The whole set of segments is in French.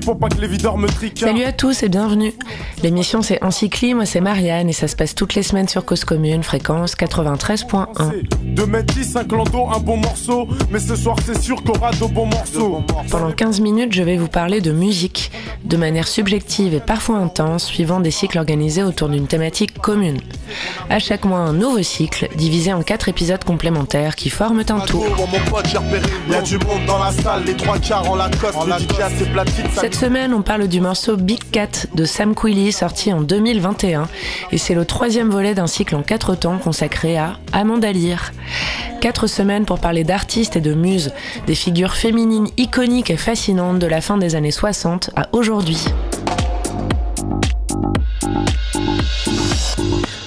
pour pas que les videurs me triquent. Salut à tous et bienvenue. L'émission c'est Encycli, moi c'est Marianne et ça se passe toutes les semaines sur Cause Commune, fréquence 93.1. 2 mètres 10, un clando, un bon morceau. Mais ce soir c'est sûr qu'on aura de bons morceaux. Pendant 15 minutes, je vais vous parler de musique, de manière subjective et parfois intense, suivant des cycles organisés autour d'une thématique commune. À chaque mois, un nouveau cycle, divisé en 4 épisodes complémentaires qui forment un. Cette semaine, on parle du morceau Big Cat de Sam Quilly, sorti en 2021, et c'est le troisième volet d'un cycle en 4 temps consacré à Amanda Lear. 4 semaines pour parler d'artistes et de muses, des figures féminines iconiques et fascinantes de la fin des années 60 à aujourd'hui.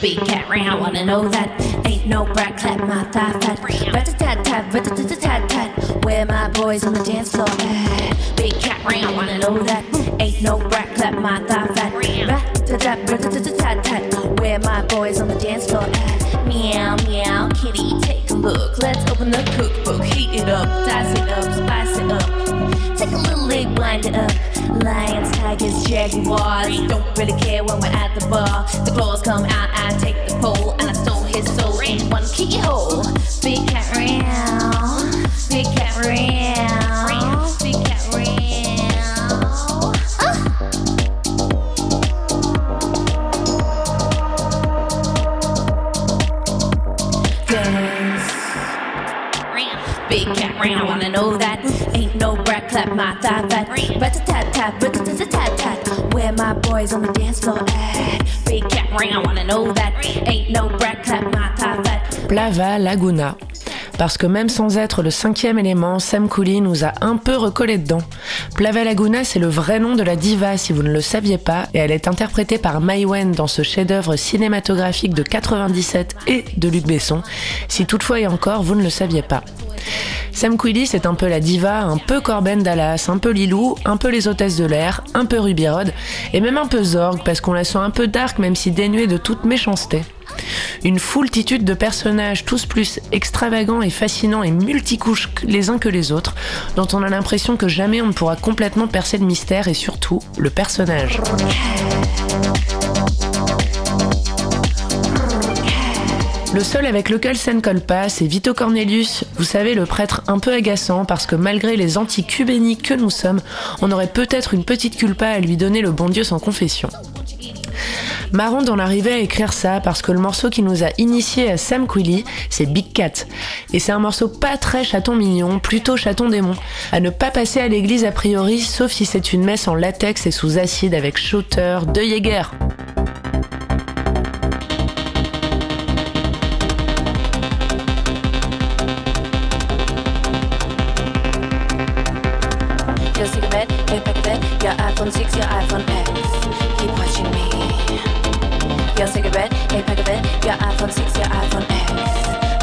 Big cat round, wanna know that ain't no brat clap my thigh fat. Rat a tat tat, rat a tat tat. Where my boys on the dance floor at? Big cat round, wanna know that ain't no brat clap my thigh fat. Rat a tat, rat a tat tat tat. Where my boys on the dance floor at? Meow meow, kitty, take a look. Let's open the cookbook, heat it up, dice it up, jaguars. Don't really care when we're at the bar. The claws come out, I take the pole, and I stole his soul in one keyhole. Big cat round, big cat round, big cat round. Uh. Dance. Big cat round, wanna know that? Ain't no brat clap my thigh fat. Rat a tat tat, rat a tat tat Plava Laguna. Parce que même sans être le cinquième élément, Sam Cooley nous a un peu recollé dedans. Plava Laguna, c'est le vrai nom de la diva si vous ne le saviez pas, et elle est interprétée par Mai Wen dans ce chef-d'œuvre cinématographique de 97 et de Luc Besson, si toutefois et encore vous ne le saviez pas. Sam Quilly, c'est un peu la diva, un peu Corben Dallas, un peu Lilou, un peu les hôtesses de l'air, un peu Ruby Rod, et même un peu Zorg, parce qu'on la sent un peu dark même si dénuée de toute méchanceté. Une foultitude de personnages, tous plus extravagants et fascinants et multicouches les uns que les autres, dont on a l'impression que jamais on ne pourra complètement percer le mystère et surtout le personnage. Le seul avec lequel ça ne colle pas, c'est Vito Cornelius, vous savez, le prêtre un peu agaçant parce que malgré les anti-cubéniques que nous sommes, on aurait peut-être une petite culpa à lui donner le bon Dieu sans confession. Marrant d'en arriver à écrire ça parce que le morceau qui nous a initié à Sam Quilly, c'est Big Cat. Et c'est un morceau pas très chaton mignon, plutôt chaton démon. À ne pas passer à l'église a priori, sauf si c'est une messe en latex et sous acide avec Shooter de Jäger. Your iPhone 6, your iPhone X. Keep watching me. Your cigarette, a pack of it, your iPhone 6, your iPhone X.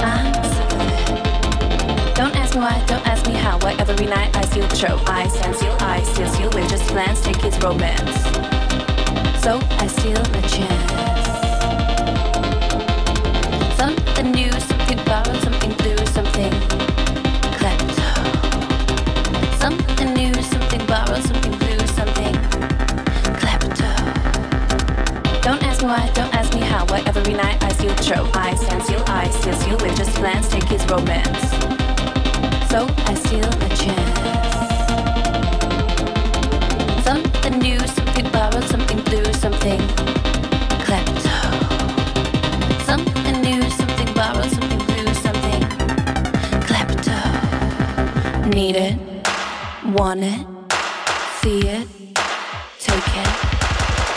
I'm sick of it. Don't ask me why, don't ask me how. Why every night I the show. I stand still, I steal steal with just plans, take his romance. So I steal my chance. Every night I the show. I stand still, I steal steal with just plans, take his romance. So I steal a chance. Something new, something borrowed, something blue, something klepto. Something new, something borrowed, something blue, something klepto. Need it, want it, see it, take it.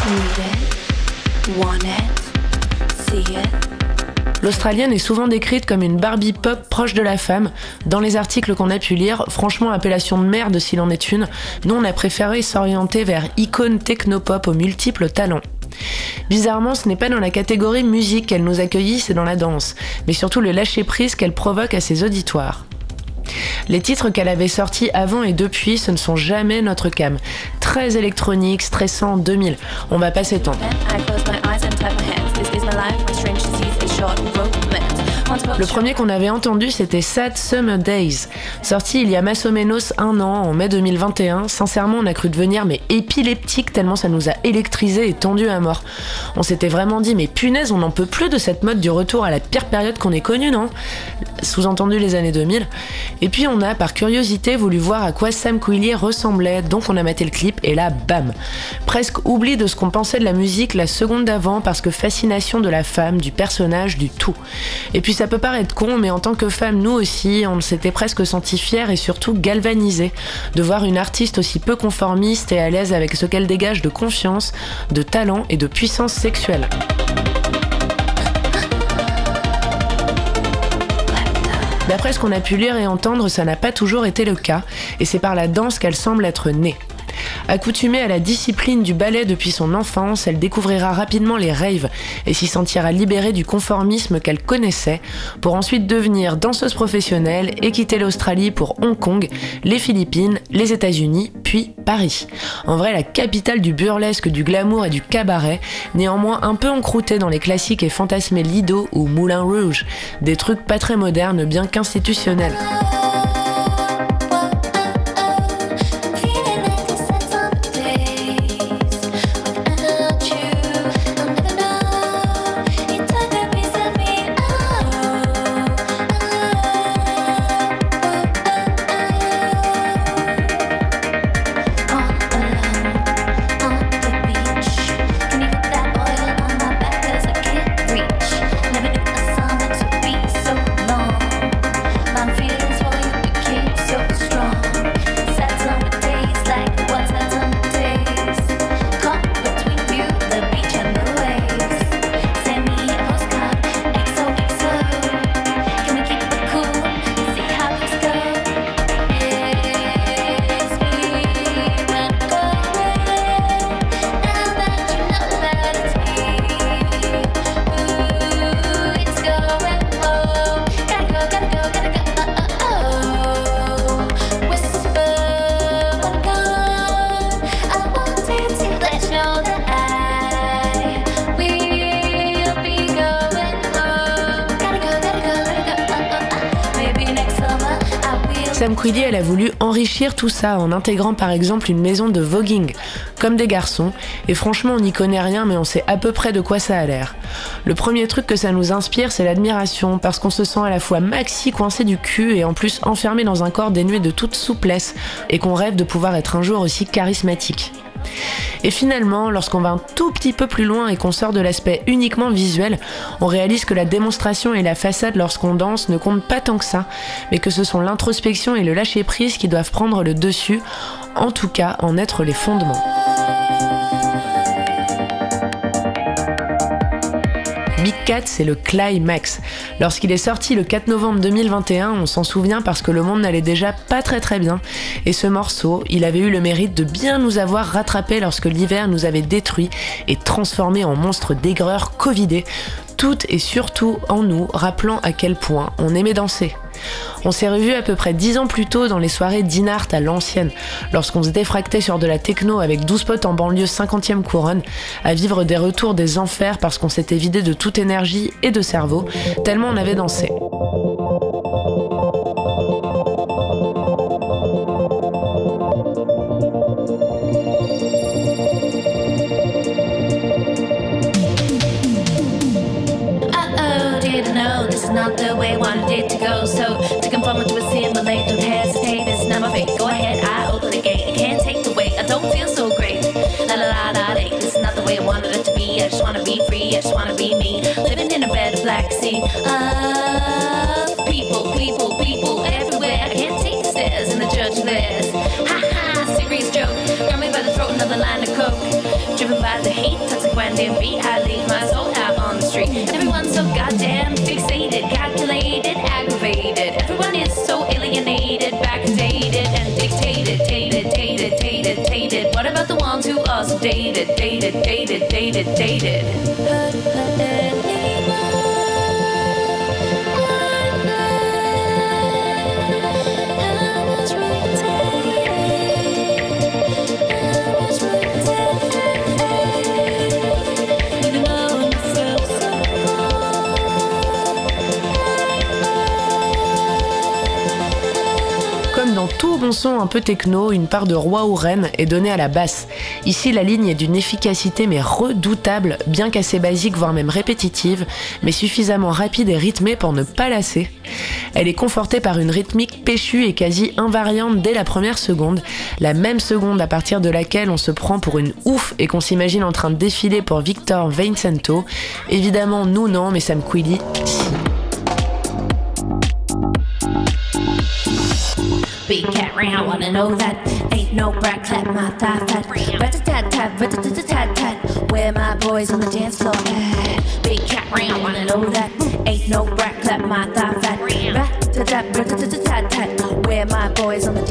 Need it, want it. L'Australienne est souvent décrite comme une Barbie pop proche de la femme. Dans les articles qu'on a pu lire, franchement, appellation de merde s'il en est une, nous on a préféré s'orienter vers icône technopop aux multiples talents. Bizarrement, ce n'est pas dans la catégorie musique qu'elle nous accueillit, c'est dans la danse, mais surtout le lâcher-prise qu'elle provoque à ses auditoires. Les titres qu'elle avait sortis avant et depuis, ce ne sont jamais notre cam. Très électronique, stressant, 2000. On va pas s'étendre. alive when strange disease is short and broke. Le premier qu'on avait entendu, c'était Sad Summer Days, sorti il y a masso menos un an, en mai 2021. Sincèrement, on a cru devenir mais épileptique tellement ça nous a électrisé et tendu à mort. On s'était vraiment dit, mais punaise, on n'en peut plus de cette mode du retour à la pire période qu'on ait connue, non? Sous-entendu les années 2000. Et puis on a, par curiosité, voulu voir à quoi Sam Quillier ressemblait, donc on a maté le clip et là, bam Presque oubli de ce qu'on pensait de la musique la seconde d'avant parce que fascination de la femme, du personnage, du tout. Et puis peut paraître con, mais en tant que femme, nous aussi, on s'était presque senti fiers et surtout galvanisés de voir une artiste aussi peu conformiste et à l'aise avec ce qu'elle dégage de confiance, de talent et de puissance sexuelle. D'après ce qu'on a pu lire et entendre, ça n'a pas toujours été le cas, et c'est par la danse qu'elle semble être née. Accoutumée à la discipline du ballet depuis son enfance, elle découvrira rapidement les raves et s'y sentira libérée du conformisme qu'elle connaissait pour ensuite devenir danseuse professionnelle et quitter l'Australie pour Hong Kong, les Philippines, les États-Unis, puis Paris. En vrai, la capitale du burlesque, du glamour et du cabaret, néanmoins un peu encroûtée dans les classiques et fantasmés Lido ou Moulin Rouge, des trucs pas très modernes bien qu'institutionnels. Sam Quilly, elle a voulu enrichir tout ça en intégrant par exemple une maison de voguing, comme des garçons, et franchement on n'y connaît rien mais on sait à peu près de quoi ça a l'air. Le premier truc que ça nous inspire c'est l'admiration, parce qu'on se sent à la fois maxi coincé du cul et en plus enfermé dans un corps dénué de toute souplesse, et qu'on rêve de pouvoir être un jour aussi charismatique. Et finalement, lorsqu'on va un tout petit peu plus loin et qu'on sort de l'aspect uniquement visuel, on réalise que la démonstration et la façade lorsqu'on danse ne comptent pas tant que ça, mais que ce sont l'introspection et le lâcher-prise qui doivent prendre le dessus, en tout cas en être les fondements. Big Cat, c'est le climax. Lorsqu'il est sorti le 4 novembre 2021, on s'en souvient parce que le monde n'allait déjà pas très très bien. Et ce morceau, il avait eu le mérite de bien nous avoir rattrapés lorsque l'hiver nous avait détruits et transformés en monstres d'aigreur covidés, toutes et surtout en nous, rappelant à quel point on aimait danser. On s'est revu à peu près 10 ans plus tôt dans les soirées d'Inart à l'ancienne, lorsqu'on se défractait sur de la techno avec 12 potes en banlieue 50e couronne, à vivre des retours des enfers parce qu'on s'était vidé de toute énergie et de cerveau, tellement on avait dansé. It to go. So to conform to assimilate, don't hesitate. It's not my fate. Go ahead, I open the gate. I can't take the weight. I don't feel so great. La la la la la. This is not the way I wanted it to be. I just wanna be free. I just wanna be me. Living in a bed of black sea. Of people, people, people everywhere. I can't take the stairs in the church theirs. Ha ha, serious joke. Grab me by the throat, another line of coke. Driven by the hate, toxic when they beat. I leave my soul out on the street. Everyone's so goddamn fixated, Comme Dans tout bon son un peu techno, une part de roi ou reine est donnée à la basse, Ici, la ligne est d'une efficacité mais redoutable, bien qu'assez basique, voire même répétitive, mais suffisamment rapide et rythmée pour ne pas lasser. Elle est confortée par une rythmique péchue et quasi invariante dès la première seconde, la même seconde à partir de laquelle on se prend pour une ouf et qu'on s'imagine en train de défiler pour Victor Vincento. Évidemment, nous non, mais Sam Quilly, si. Big cat round, wanna know that ain't no brat clap my thigh fat. Rat tat tat, rat tat tat tat. Where my boys on the dance floor at? Big cat round, wanna know that ain't no brat clap my thigh fat. Rat tat tat, rat tat tat tat. Where my boys on the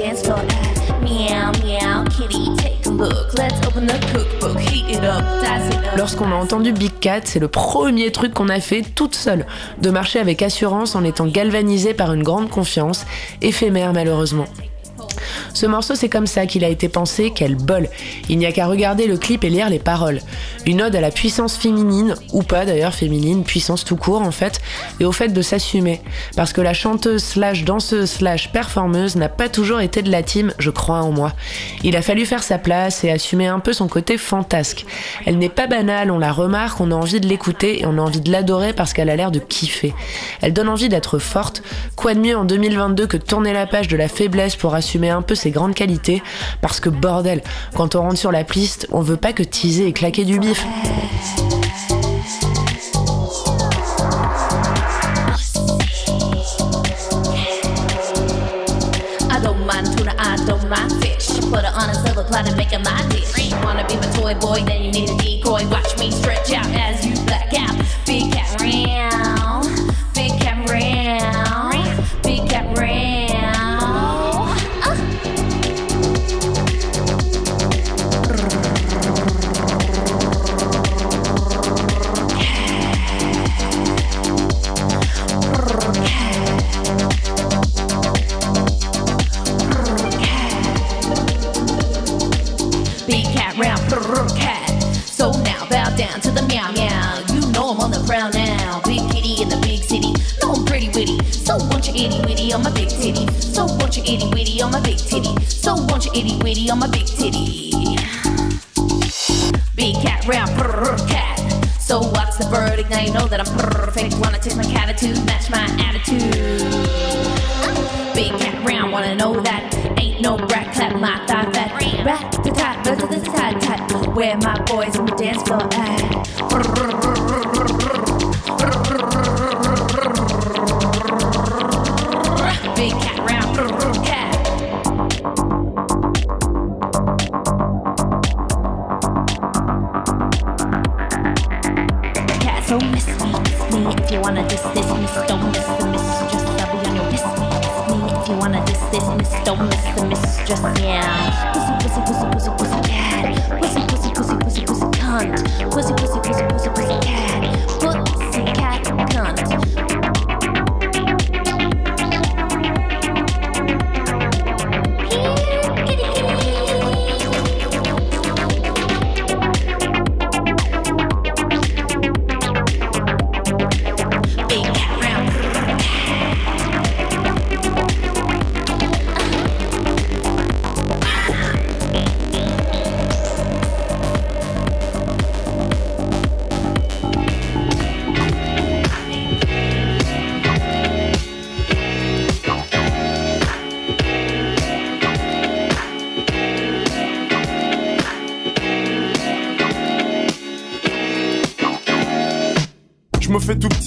Lorsqu'on a entendu Big Cat, c'est le premier truc qu'on a fait toute seule, de marcher avec assurance en étant galvanisé par une grande confiance, éphémère malheureusement. Ce morceau, c'est comme ça qu'il a été pensé, quel bol. Il n'y a qu'à regarder le clip et lire les paroles. Une ode à la puissance féminine, ou pas d'ailleurs féminine, puissance tout court en fait, et au fait de s'assumer. Parce que la chanteuse slash danseuse slash performeuse n'a pas toujours été de la team, je crois en moi. Il a fallu faire sa place et assumer un peu son côté fantasque. Elle n'est pas banale, on la remarque, on a envie de l'écouter et on a envie de l'adorer parce qu'elle a l'air de kiffer. Elle donne envie d'être forte. Quoi de mieux en 2022 que tourner la page de la faiblesse pour assumer un peu ses grandes qualités Parce que bordel, quand on rentre sur la piste, on veut pas que teaser et claquer du bif. Witty. So won't you itty witty on my big titty? So won't you itty witty on my big titty? So won't you itty witty on my big titty? Big cat round, brr, cat. So what's the verdict? Now you know that I'm perfect. Wanna taste my attitude, match my attitude. Big cat round, wanna know that ain't no brat clap my thigh fat. Rat tat tat, rat tat tat tat. Where my boys on the dance floor at? away.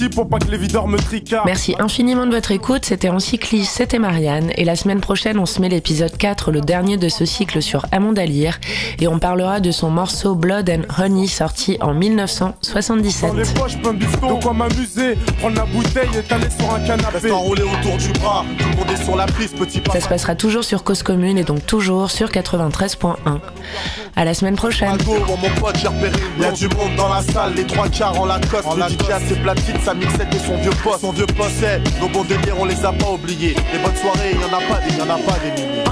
Petit pour pas que les videurs me tricardent. Merci infiniment de votre écoute, c'était Encyclis, c'était Marianne, et la semaine prochaine on se met l'épisode 4, le dernier de ce cycle sur Amondalire, et on parlera de son morceau Blood and Honey sorti en 1977. Dans les poches, plein de quoi m'amuser. Prendre la bouteille et sur un canapé. Reste enroulé autour du bras, est sur la piste, petit pas. Ça se passera toujours sur Cause Commune et donc toujours sur 93.1. À la semaine prochaine. Une Y'a du monde dans la salle, les trois quarts en Lacoste. En le DJ a ses sa mixette et son vieux poste. Son vieux poste, c'est nos bons délires, on les a pas oubliés. Les bonnes soirées, y'en a pas des, y'en a pas des milliers.